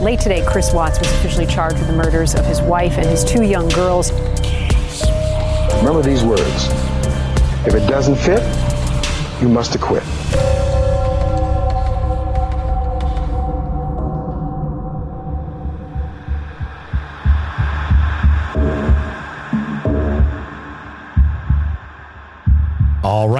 Late today, Chris Watts was officially charged with the murders of his wife and his two young girls. Remember these words. If it doesn't fit, you must acquit.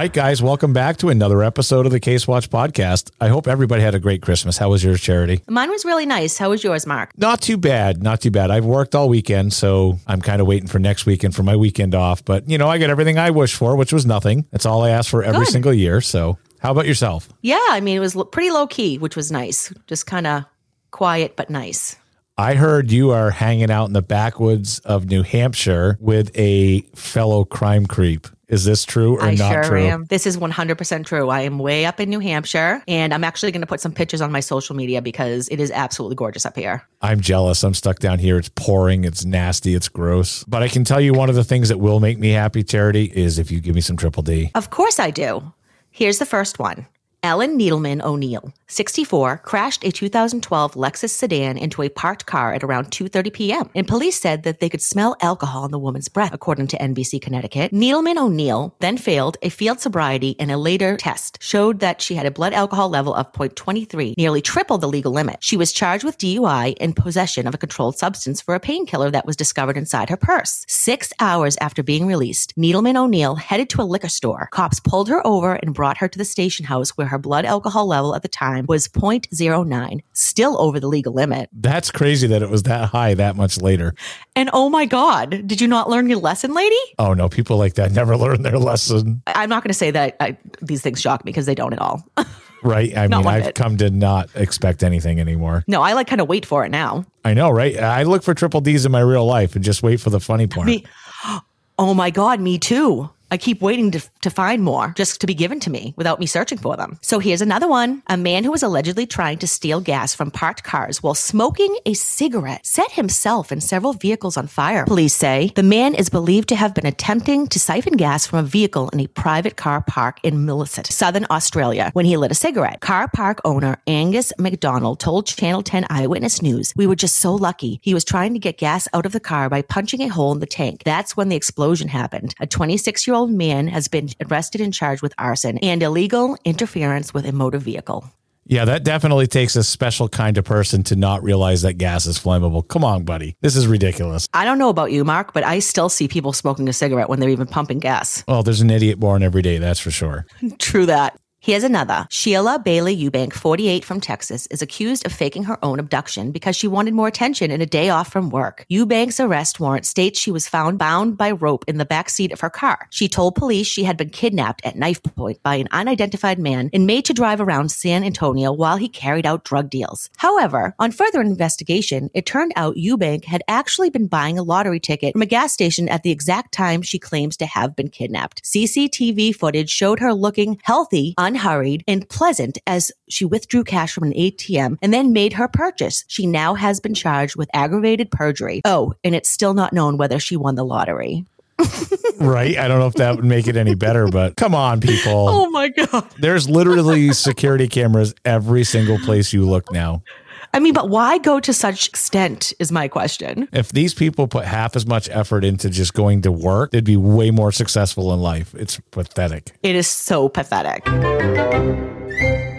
Right, guys, welcome back to another episode of the Case Watch Podcast. I hope everybody had a great Christmas. How was yours, Charity? Mine was really nice. How was yours, Mark? Not too bad. Not too bad. I've worked all weekend, so I'm kind of waiting for next weekend for my weekend off. But, you know, I got everything I wish for, which was nothing. That's all I ask for every Good. single year. So, how about yourself? Yeah, I mean, it was pretty low key, which was nice. Just kind of quiet, but nice. I heard you are hanging out in the backwoods of New Hampshire with a fellow crime creep. Is this true or I not sure true? am. This is 100% true. I am way up in New Hampshire, and I'm actually going to put some pictures on my social media because it is absolutely gorgeous up here. I'm jealous. I'm stuck down here. It's pouring. It's nasty. It's gross. But I can tell you one of the things that will make me happy, Charity, is if you give me some triple D. Of course I do. Here's the first one. Ellen Needleman O'Neill, 64, crashed a 2012 Lexus sedan into a parked car at around 2:30 p.m. And police said that they could smell alcohol in the woman's breath, according to NBC Connecticut. Needleman O'Neill then failed a field sobriety and a later test showed that she had a blood alcohol level of 0.23, nearly triple the legal limit. She was charged with DUI and possession of a controlled substance for a painkiller that was discovered inside her purse. 6 hours after being released, Needleman O'Neill headed to a liquor store. Cops pulled her over and brought her to the station house where her blood alcohol level at the time was 0.09, still over the legal limit. That's crazy that it was that high that much later. And oh my God, did you not learn your lesson, lady? Oh no, people like that never learn their lesson. I'm not going to say that I, these things shock me because they don't at all. Right? I Not mean, I've bit. come to not expect anything anymore. no, I like kind of wait for it now. I know, right? I look for triple D's in my real life and just wait for the funny part. Me, oh my God, me too. I keep waiting to, to find more just to be given to me without me searching for them. So here's another one. A man who was allegedly trying to steal gas from parked cars while smoking a cigarette set himself and several vehicles on fire. Police say the man is believed to have been attempting to siphon gas from a vehicle in a private car park in Millicent, southern Australia, when he lit a cigarette. Car park owner Angus McDonald told Channel 10 Eyewitness News, We were just so lucky. He was trying to get gas out of the car by punching a hole in the tank. That's when the explosion happened. A 26 year old man has been arrested and charged with arson and illegal interference with a motor vehicle. Yeah, that definitely takes a special kind of person to not realize that gas is flammable. Come on, buddy. This is ridiculous. I don't know about you, Mark, but I still see people smoking a cigarette when they're even pumping gas. Well, there's an idiot born every day, that's for sure. True that. Here's another. Sheila Bailey Eubank, 48 from Texas, is accused of faking her own abduction because she wanted more attention and a day off from work. Eubank's arrest warrant states she was found bound by rope in the back seat of her car. She told police she had been kidnapped at knife point by an unidentified man and made to drive around San Antonio while he carried out drug deals. However, on further investigation, it turned out Eubank had actually been buying a lottery ticket from a gas station at the exact time she claims to have been kidnapped. CCTV footage showed her looking healthy, unhurried, and pleasant as she withdrew cash from an ATM and then made her purchase. She now has been charged with aggravated perjury. Oh, and it's still not known whether she won the lottery. right? I don't know if that would make it any better, but come on, people. Oh my God. There's literally security cameras every single place you look now. I mean, but why go to such extent is my question. If these people put half as much effort into just going to work, they'd be way more successful in life. It's pathetic. It is so pathetic.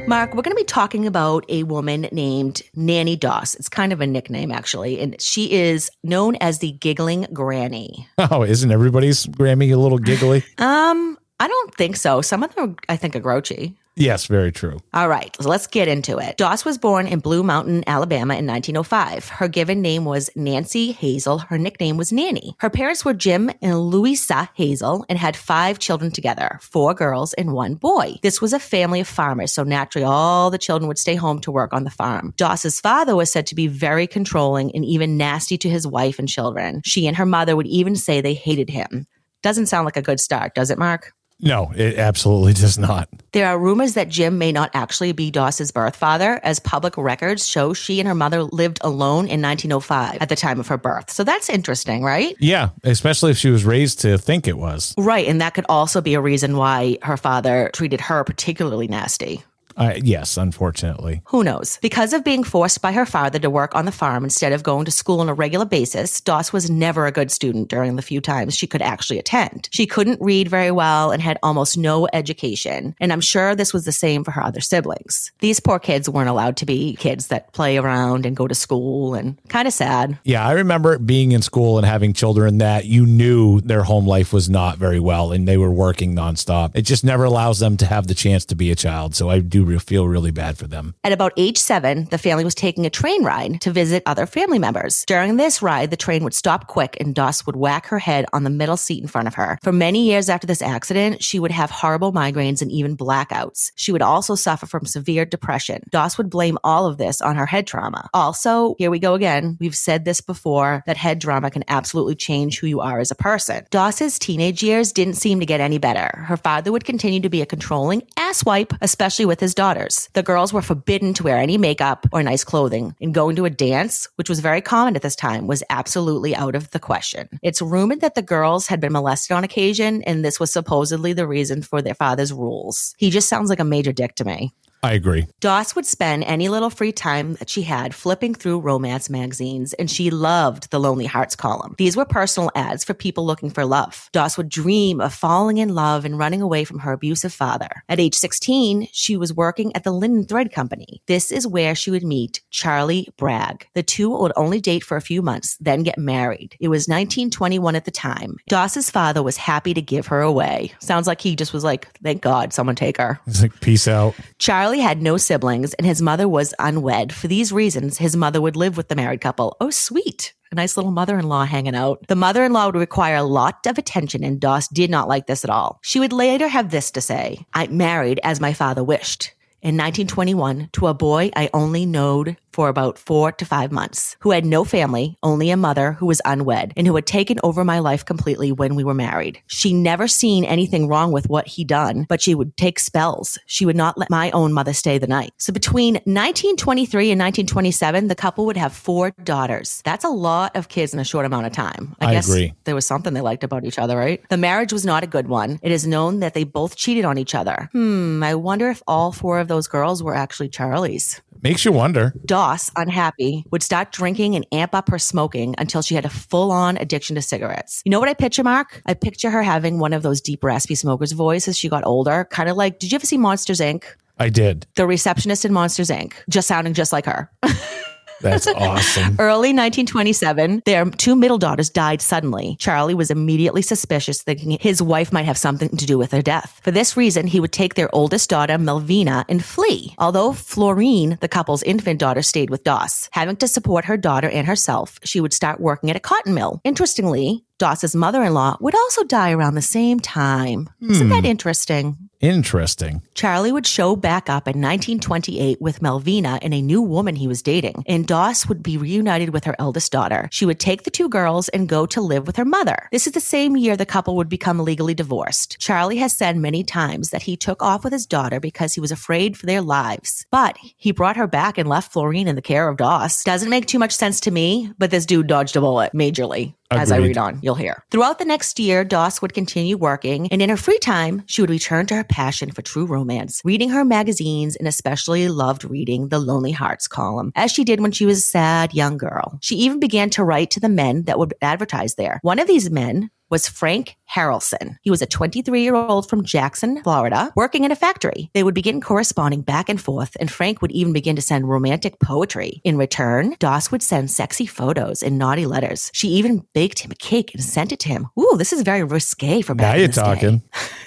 Mark, we're going to be talking about a woman named Nanny Doss. It's kind of a nickname, actually, and she is known as the Giggling Granny. Oh, isn't everybody's Grammy a little giggly? Um, I don't think so. Some of them, I think, are grouchy. Yes, very true. All right, so let's get into it. Doss was born in Blue Mountain, Alabama in 1905. Her given name was Nancy Hazle. Her nickname was Nanny. Her parents were Jim and Louisa Hazle and had five children together four girls and one boy. This was a family of farmers, so naturally all the children would stay home to work on the farm. Doss's father was said to be very controlling and even nasty to his wife and children. She and her mother would even say they hated him. Doesn't sound like a good start, does it, Mark? No, it absolutely does not. There are rumors that Jim may not actually be Doss's birth father, as public records show she and her mother lived alone in 1905 at the time of her birth. So that's interesting, right? Yeah, especially if she was raised to think it was. Right. And that could also be a reason why her father treated her particularly nasty. Uh, yes, unfortunately. Who knows? Because of being forced by her father to work on the farm instead of going to school on a regular basis, Doss was never a good student during the few times she could actually attend. She couldn't read very well and had almost no education. And I'm sure this was the same for her other siblings. These poor kids weren't allowed to be kids that play around and go to school and kind of sad. Yeah, I remember being in school and having children that you knew their home life was not very well and they were working nonstop. It just never allows them to have the chance to be a child. So I do re- feel really bad for them. At about age seven, the family was taking a train ride to visit other family members. During this ride, the train would stop quick and Doss would whack her head on the middle seat in front of her. For many years after this accident, she would have horrible migraines and even blackouts. She would also suffer from severe depression. Doss would blame all of this on her head trauma. Also, here we go again. We've said this before that head trauma can absolutely change who you are as a person. Doss's teenage years didn't seem to get any better. Her father would continue to be a controlling asswipe, especially with his daughters. The girls were forbidden to wear any makeup or nice clothing, and going to a dance, which was very common at this time, was absolutely out of the question. It's rumored that the girls had been molested on occasion, and this was supposedly the reason for their father's rules. He just sounds like a major dick to me. I agree. Doss would spend any little free time that she had flipping through romance magazines, and she loved the Lonely Hearts column. These were personal ads for people looking for love. Doss would dream of falling in love and running away from her abusive father. At age 16, she was working at the Linen Thread Company. This is where she would meet Charlie Bragg. The two would only date for a few months, then get married. It was 1921 at the time. Doss's father was happy to give her away. Sounds like he just was like, thank God, someone take her. It's like, peace out. Charlie had no siblings and his mother was unwed. For these reasons, his mother would live with the married couple. Oh, sweet. A nice little mother in law hanging out. The mother in law would require a lot of attention, and Doss did not like this at all. She would later have this to say I married as my father wished. In 1921, to a boy I only knowed for about four to five months, who had no family, only a mother who was unwed, and who had taken over my life completely when we were married. She never seen anything wrong with what he done, but she would take spells. She would not let my own mother stay the night. So between 1923 and 1927, the couple would have four daughters. That's a lot of kids in a short amount of time. I, I guess agree. there was something they liked about each other, right? The marriage was not a good one. It is known that they both cheated on each other. Hmm, I wonder if all four of those girls were actually Charlie's. Makes you wonder. Doss, unhappy, would start drinking and amp up her smoking until she had a full on addiction to cigarettes. You know what I picture, Mark? I picture her having one of those deep, raspy smoker's voice as she got older. Kind of like, did you ever see Monsters Inc.? I did. The receptionist in Monsters Inc., just sounding just like her. That's awesome. Early 1927, their two middle daughters died suddenly. Charlie was immediately suspicious, thinking his wife might have something to do with their death. For this reason, he would take their oldest daughter, Melvina, and flee. Although Florine, the couple's infant daughter, stayed with Doss. Having to support her daughter and herself, she would start working at a cotton mill. Interestingly, Doss's mother in law would also die around the same time. Isn't that hmm. interesting? Interesting. Charlie would show back up in 1928 with Melvina and a new woman he was dating, and Doss would be reunited with her eldest daughter. She would take the two girls and go to live with her mother. This is the same year the couple would become legally divorced. Charlie has said many times that he took off with his daughter because he was afraid for their lives, but he brought her back and left Florine in the care of Doss. Doesn't make too much sense to me, but this dude dodged a bullet majorly. As I read on, you'll hear. Throughout the next year, Doss would continue working, and in her free time, she would return to her passion for true romance, reading her magazines and especially loved reading the Lonely Hearts column, as she did when she was a sad young girl. She even began to write to the men that would advertise there. One of these men was Frank Harrelson. He was a 23 year old from Jackson, Florida, working in a factory. They would begin corresponding back and forth, and Frank would even begin to send romantic poetry. In return, Doss would send sexy photos and naughty letters. She even baked him a cake and sent it to him. Ooh, this is very risque for back Now you're talking.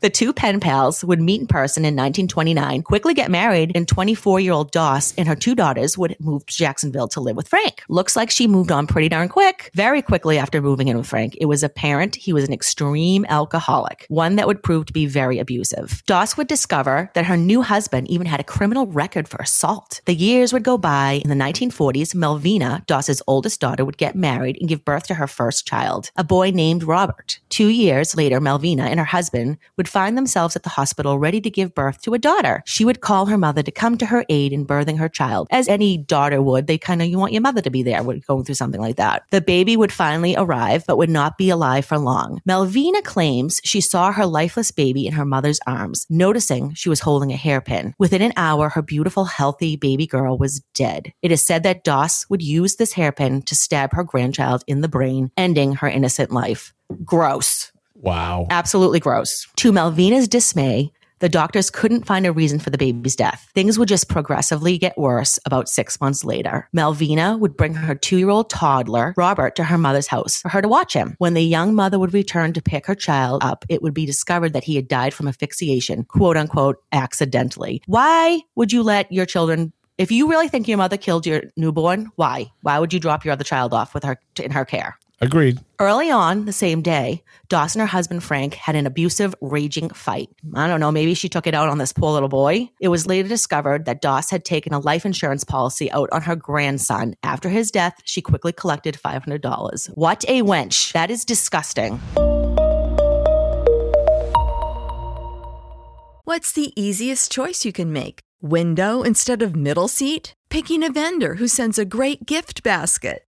the two pen pals would meet in person in 1929, quickly get married, and 24 year old Doss and her two daughters would move to Jacksonville to live with Frank. Looks like she moved on pretty darn quick. Very quickly after moving in with Frank, it was apparent he was an extreme alcoholic, one that would prove to be very abusive. Doss would discover that her new husband even had a criminal record for assault. The years would go by. In the 1940s, Melvina, Doss's oldest daughter, would get married and give birth to her first child, a boy named Robert. Two years later, Melvina and her husband would find themselves at the hospital ready to give birth to a daughter. She would call her mother to come to her aid in birthing her child. As any daughter would, they kind of, you want your mother to be there when going through something like that. The baby would finally arrive, but would not be alive for long. Melvina claims she saw her lifeless baby in her mother's arms, noticing she was holding a hairpin. Within an hour, her beautiful, healthy baby girl was dead. It is said that Doss would use this hairpin to stab her grandchild in the brain, ending her innocent life. Gross. Wow. Absolutely gross. To Melvina's dismay, the doctors couldn't find a reason for the baby's death. Things would just progressively get worse about six months later. Melvina would bring her two year old toddler, Robert, to her mother's house for her to watch him. When the young mother would return to pick her child up, it would be discovered that he had died from asphyxiation, quote unquote, accidentally. Why would you let your children? If you really think your mother killed your newborn, why? Why would you drop your other child off with her in her care? Agreed. Early on the same day, Doss and her husband Frank had an abusive, raging fight. I don't know, maybe she took it out on this poor little boy. It was later discovered that Doss had taken a life insurance policy out on her grandson. After his death, she quickly collected $500. What a wench. That is disgusting. What's the easiest choice you can make? Window instead of middle seat? Picking a vendor who sends a great gift basket?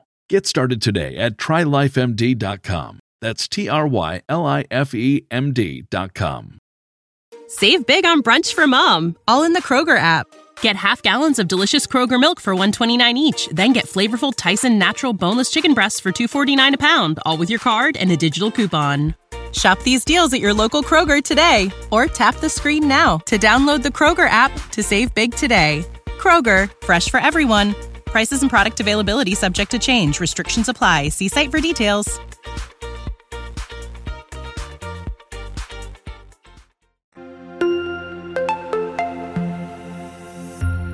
Get started today at trylifemd.com. That's T R Y L I F E M D.com. Save big on brunch for mom, all in the Kroger app. Get half gallons of delicious Kroger milk for 129 each, then get flavorful Tyson natural boneless chicken breasts for 249 a pound, all with your card and a digital coupon. Shop these deals at your local Kroger today or tap the screen now to download the Kroger app to save big today. Kroger, fresh for everyone. Prices and product availability subject to change. Restrictions apply. See site for details.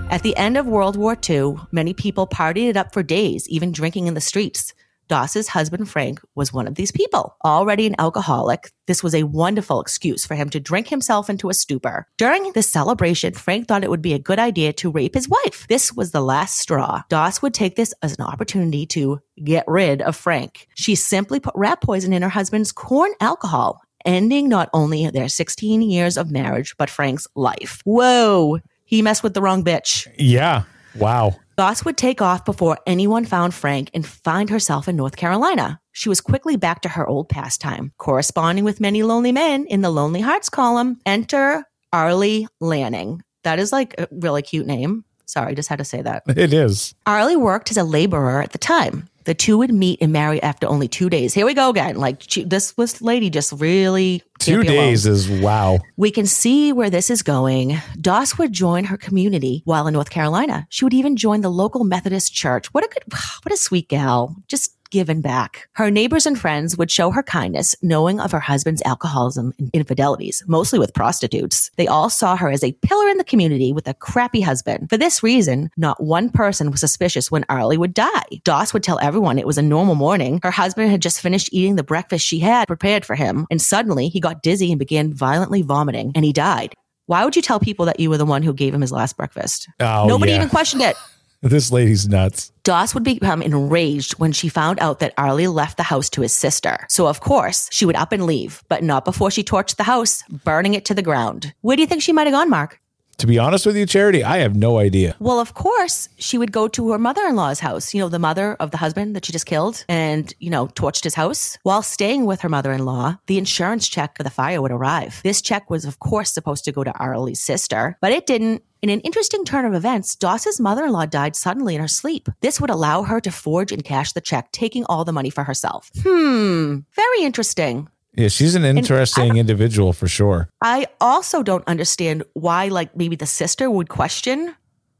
At the end of World War II, many people partied it up for days, even drinking in the streets. Doss's husband, Frank, was one of these people. Already an alcoholic, this was a wonderful excuse for him to drink himself into a stupor. During this celebration, Frank thought it would be a good idea to rape his wife. This was the last straw. Doss would take this as an opportunity to get rid of Frank. She simply put rat poison in her husband's corn alcohol, ending not only their 16 years of marriage, but Frank's life. Whoa. He messed with the wrong bitch. Yeah. Wow. Doss would take off before anyone found Frank and find herself in North Carolina. She was quickly back to her old pastime, corresponding with many lonely men in the Lonely Hearts column. Enter Arlie Lanning. That is like a really cute name. Sorry, just had to say that. It is. Arlie worked as a laborer at the time. The two would meet and marry after only two days. Here we go again. Like she, this, this lady just really Two days is wow. We can see where this is going. Doss would join her community while in North Carolina. She would even join the local Methodist church. What a good, what a sweet gal. Just given back. Her neighbors and friends would show her kindness, knowing of her husband's alcoholism and infidelities, mostly with prostitutes. They all saw her as a pillar in the community with a crappy husband. For this reason, not one person was suspicious when Arlie would die. Doss would tell everyone it was a normal morning. Her husband had just finished eating the breakfast she had prepared for him, and suddenly he got dizzy and began violently vomiting, and he died. Why would you tell people that you were the one who gave him his last breakfast? Oh, Nobody yeah. even questioned it. This lady's nuts. Doss would become enraged when she found out that Arlie left the house to his sister. So, of course, she would up and leave, but not before she torched the house, burning it to the ground. Where do you think she might have gone, Mark? To be honest with you, Charity, I have no idea. Well, of course, she would go to her mother in law's house, you know, the mother of the husband that she just killed and, you know, torched his house. While staying with her mother in law, the insurance check for the fire would arrive. This check was, of course, supposed to go to Arlie's sister, but it didn't. In an interesting turn of events, Doss's mother in law died suddenly in her sleep. This would allow her to forge and cash the check, taking all the money for herself. Hmm, very interesting. Yeah, she's an interesting individual for sure. I also don't understand why, like, maybe the sister would question.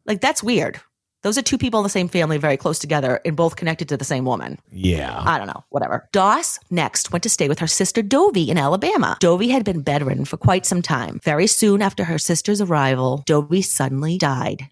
Like, that's weird. Those are two people in the same family, very close together, and both connected to the same woman. Yeah. I don't know, whatever. Doss next went to stay with her sister Dovie in Alabama. Dovie had been bedridden for quite some time. Very soon after her sister's arrival, Dovie suddenly died.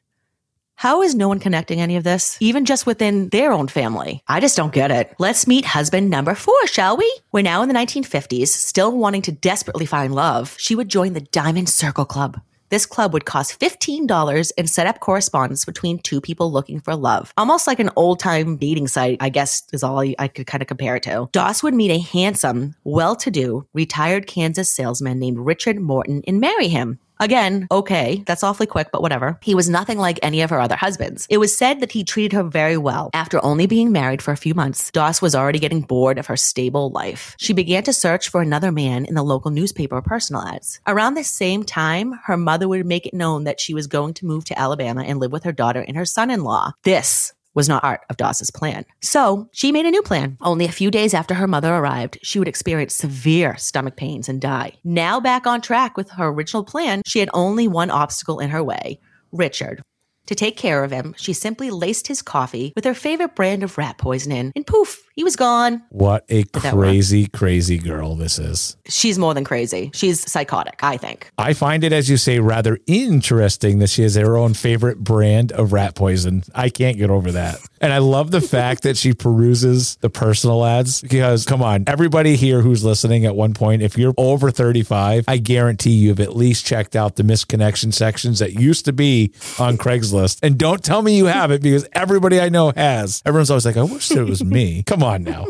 How is no one connecting any of this, even just within their own family? I just don't get it. Let's meet husband number four, shall we? We're now in the 1950s, still wanting to desperately find love. She would join the Diamond Circle Club. This club would cost $15 and set up correspondence between two people looking for love. Almost like an old time dating site, I guess is all I, could kind of compare it to. Doss would meet a handsome, well to do, retired Kansas salesman named Richard Morton and marry him. Again, okay, that's awfully quick, but whatever. He was nothing like any of her other husbands. It was said that he treated her very well. After only being married for a few months, Doss was already getting bored of her stable life. She began to search for another man in the local newspaper personal ads. Around the same time, her mother would make it known that she was going to move to Alabama and live with her daughter and her son in law. This was not part of Doss's plan. So she made a new plan. Only a few days after her mother arrived, she would experience severe stomach pains and die. Now back on track with her original plan, she had only one obstacle in her way Richard. To take care of him, she simply laced his coffee with her favorite brand of rat poisoning, and poof, he was gone. What a crazy, crazy girl this is. She's more than crazy. She's psychotic, I think. I find it, as you say, rather interesting that she has her own favorite brand of rat poison. I can't get over that. And I love the fact that she peruses the personal ads because, come on, everybody here who's listening at one point, if you're over 35, I guarantee you've at least checked out the misconnection sections that used to be on Craigslist. And don't tell me you haven't because everybody I know has. Everyone's always like, I wish it was me. Come on now.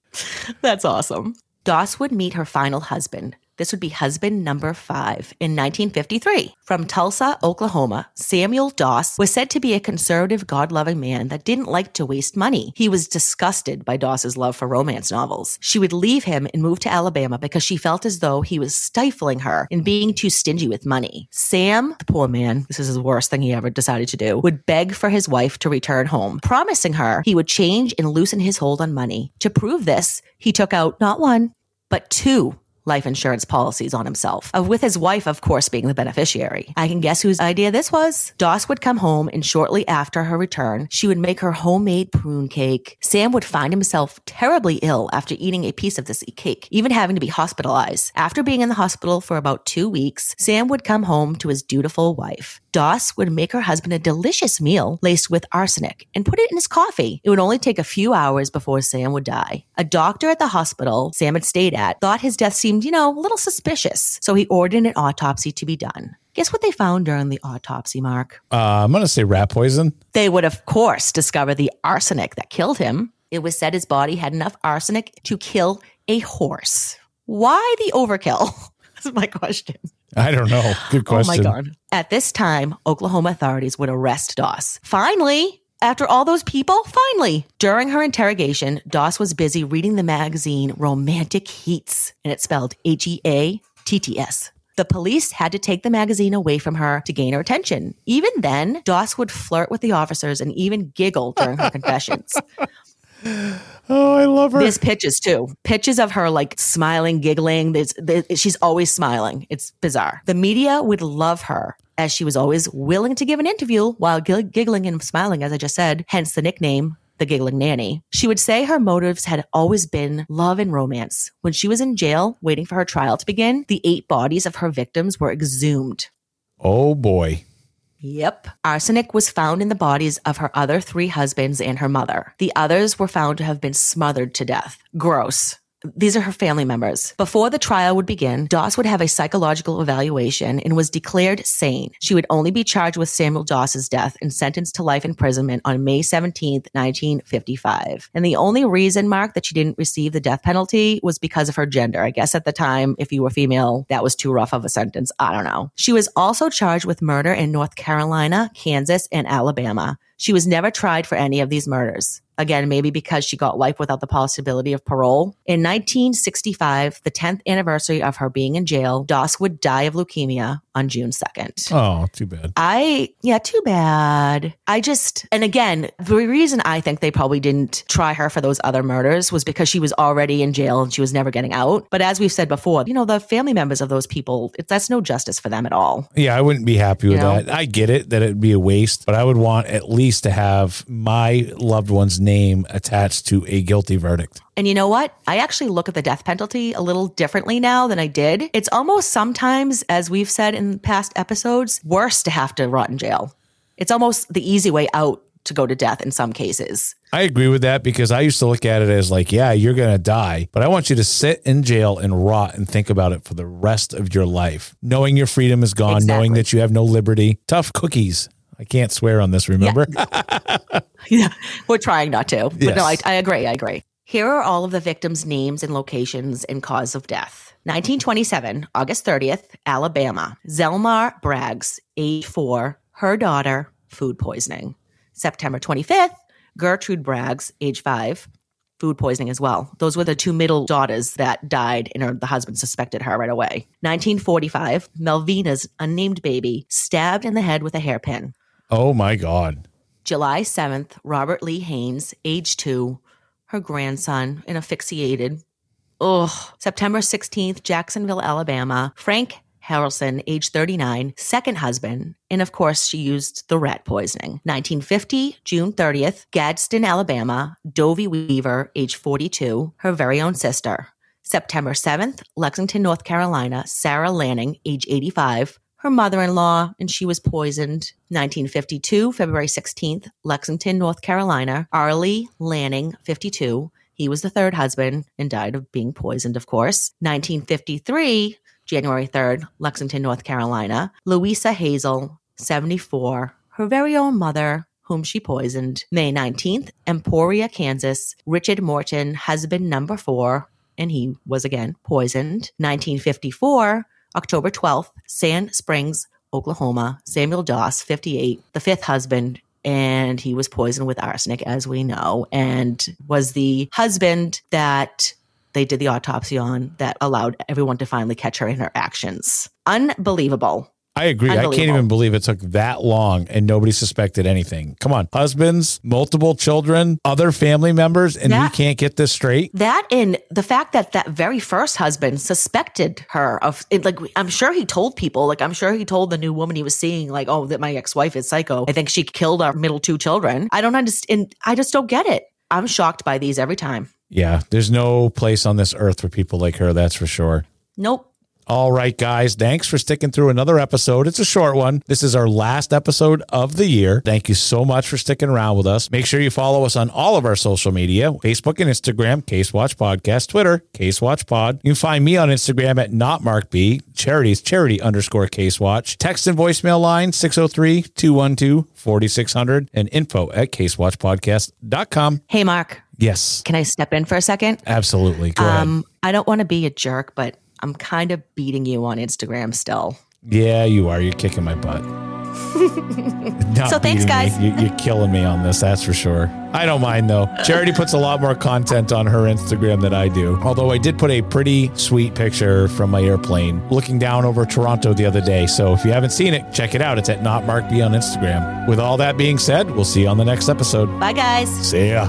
That's awesome. Doss would meet her final husband. This would be husband number five in 1953. From Tulsa, Oklahoma, Samuel Doss was said to be a conservative, God loving man that didn't like to waste money. He was disgusted by Doss's love for romance novels. She would leave him and move to Alabama because she felt as though he was stifling her and being too stingy with money. Sam, the poor man, this is the worst thing he ever decided to do, would beg for his wife to return home, promising her he would change and loosen his hold on money. To prove this, he took out not one, but two life insurance policies on himself, uh, with his wife, of course, being the beneficiary. I can guess whose idea this was. Doss would come home, and shortly after her return, she would make her homemade prune cake. Sam would find himself terribly ill after eating a piece of this cake, even having to be hospitalized. After being in the hospital for about two weeks, Sam would come home to his dutiful wife. Doss would make her husband a delicious meal laced with arsenic and put it in his coffee. It would only take a few hours before Sam would die. A doctor at the hospital Sam had stayed at thought his death seemed, you know, a little suspicious, so he ordered an autopsy to be done. Guess what they found during the autopsy, Mark? Uh, I'm going to say rat poison. They would, of course, discover the arsenic that killed him. It was said his body had enough arsenic to kill a horse. Why the overkill? That's my question. I don't know. Good question. Oh my God. At this time, Oklahoma authorities would arrest Doss. Finally, after all those people, finally. During her interrogation, Doss was busy reading the magazine Romantic Heats, and it's spelled H E A T T S. The police had to take the magazine away from her to gain her attention. Even then, Doss would flirt with the officers and even giggle during her confessions. Oh, I love her. There's pitches too. Pitches of her like smiling, giggling. There's, there, she's always smiling. It's bizarre. The media would love her as she was always willing to give an interview while gig- giggling and smiling, as I just said, hence the nickname. The giggling nanny. She would say her motives had always been love and romance. When she was in jail waiting for her trial to begin, the eight bodies of her victims were exhumed. Oh boy. Yep. Arsenic was found in the bodies of her other three husbands and her mother. The others were found to have been smothered to death. Gross. These are her family members. Before the trial would begin, Doss would have a psychological evaluation and was declared sane. She would only be charged with Samuel Doss's death and sentenced to life imprisonment on May 17th, 1955. And the only reason, Mark, that she didn't receive the death penalty was because of her gender. I guess at the time, if you were female, that was too rough of a sentence. I don't know. She was also charged with murder in North Carolina, Kansas, and Alabama. She was never tried for any of these murders. Again, maybe because she got life without the possibility of parole. In 1965, the 10th anniversary of her being in jail, Doss would die of leukemia on June 2nd. Oh, too bad. I, yeah, too bad. I just, and again, the reason I think they probably didn't try her for those other murders was because she was already in jail and she was never getting out. But as we've said before, you know, the family members of those people, it, that's no justice for them at all. Yeah, I wouldn't be happy with You know? that. I get it that it'd be a waste, but I would want at least to have my loved one's name attached to a guilty verdict. And you know what? I actually look at the death penalty a little differently now than I did. It's almost sometimes, as we've said in past episodes, worse to have to rot in jail. It's almost the easy way out to go to death in some cases. I agree with that because I used to look at it as like, yeah, you're going to die, but I want you to sit in jail and rot and think about it for the rest of your life, knowing your freedom is gone, knowing that you have no liberty. Tough cookies. I can't swear on this, remember? yeah, we're trying not to. But Yes. no, I, I agree. I agree. Here are all of the victims' names and locations and cause of death. 1927, August 30th, Alabama. Zelmar Braggs, age four, her daughter, food poisoning. September 25th, Gertrude Braggs, age five, food poisoning as well. Those were the two middle daughters that died, and her, the husband suspected her right away. 1945, Melvina's unnamed baby, stabbed in the head with a hairpin. Oh my God. July 7th, Robert Lee Haynes, age two, her grandson, and asphyxiated. Ugh. September 16th, Jacksonville, Alabama. Frank Harrelson, age 39, second husband. And of course, she used the rat poisoning. 1950, June 30th, Gadsden, Alabama, Dovey Weaver, age 42, her very own sister. September 7th, Lexington, North Carolina, Sarah Lanning, age 85, her mother in law, and she was poisoned. 1952, February 16th, Lexington, North Carolina, Arlie Lanning, 52. He was the third husband and died of being poisoned, of course. 1953, January 3rd, Lexington, North Carolina, Louisa Hazle, 74, her very own mother, whom she poisoned. May 19th, Emporia, Kansas, Richard Morton, husband number four, and he was again poisoned. 1954, October 12th, Sand Springs, Oklahoma, Samuel Doss, 58, the fifth husband, and he was poisoned with arsenic, as we know, and was the husband that they did the autopsy on that allowed everyone to finally catch her in her actions. Unbelievable. I agree. I can't even believe it took that long and nobody suspected anything. Come on, husbands, multiple children, other family members, and That- we can't get this straight. That and the fact that that very first husband suspected her of it, like I'm sure he told people, like I'm sure he told the new woman he was seeing, like, oh, that my ex-wife is psycho. I think she killed our middle two children. I don't understand. I just don't get it. I'm shocked by these every time. Yeah, there's no place on this earth for people like her, that's for sure. Nope. All right, guys. Thanks for sticking through another episode. It's a short one. This is our last episode of the year. Thank you so much for sticking around with us. Make sure you follow us on all of our social media Facebook and Instagram, Case Watch Podcast, Twitter, Case Watch Pod. You can find me on Instagram at not Mark B. Charities, charity underscore Case Watch. Text and voicemail line 603 212 4600 and info at casewatchpodcast.com. Hey, Mark, Yes, can I step in for a second? absolutely. Go ahead. Um, I don't want to be a jerk, but I'm kind of beating you on Instagram still. Yeah, you are. You're kicking my butt. So thanks, me. guys. You, you're killing me on this, that's for sure. I don't mind though. Charity puts a lot more content on her Instagram than I do. Although I did put a pretty sweet picture from my airplane looking down over Toronto the other day. So if you haven't seen it, check it out. It's at Not Mark B on Instagram. With all that being said, we'll see you on the next episode. Bye, guys. See ya.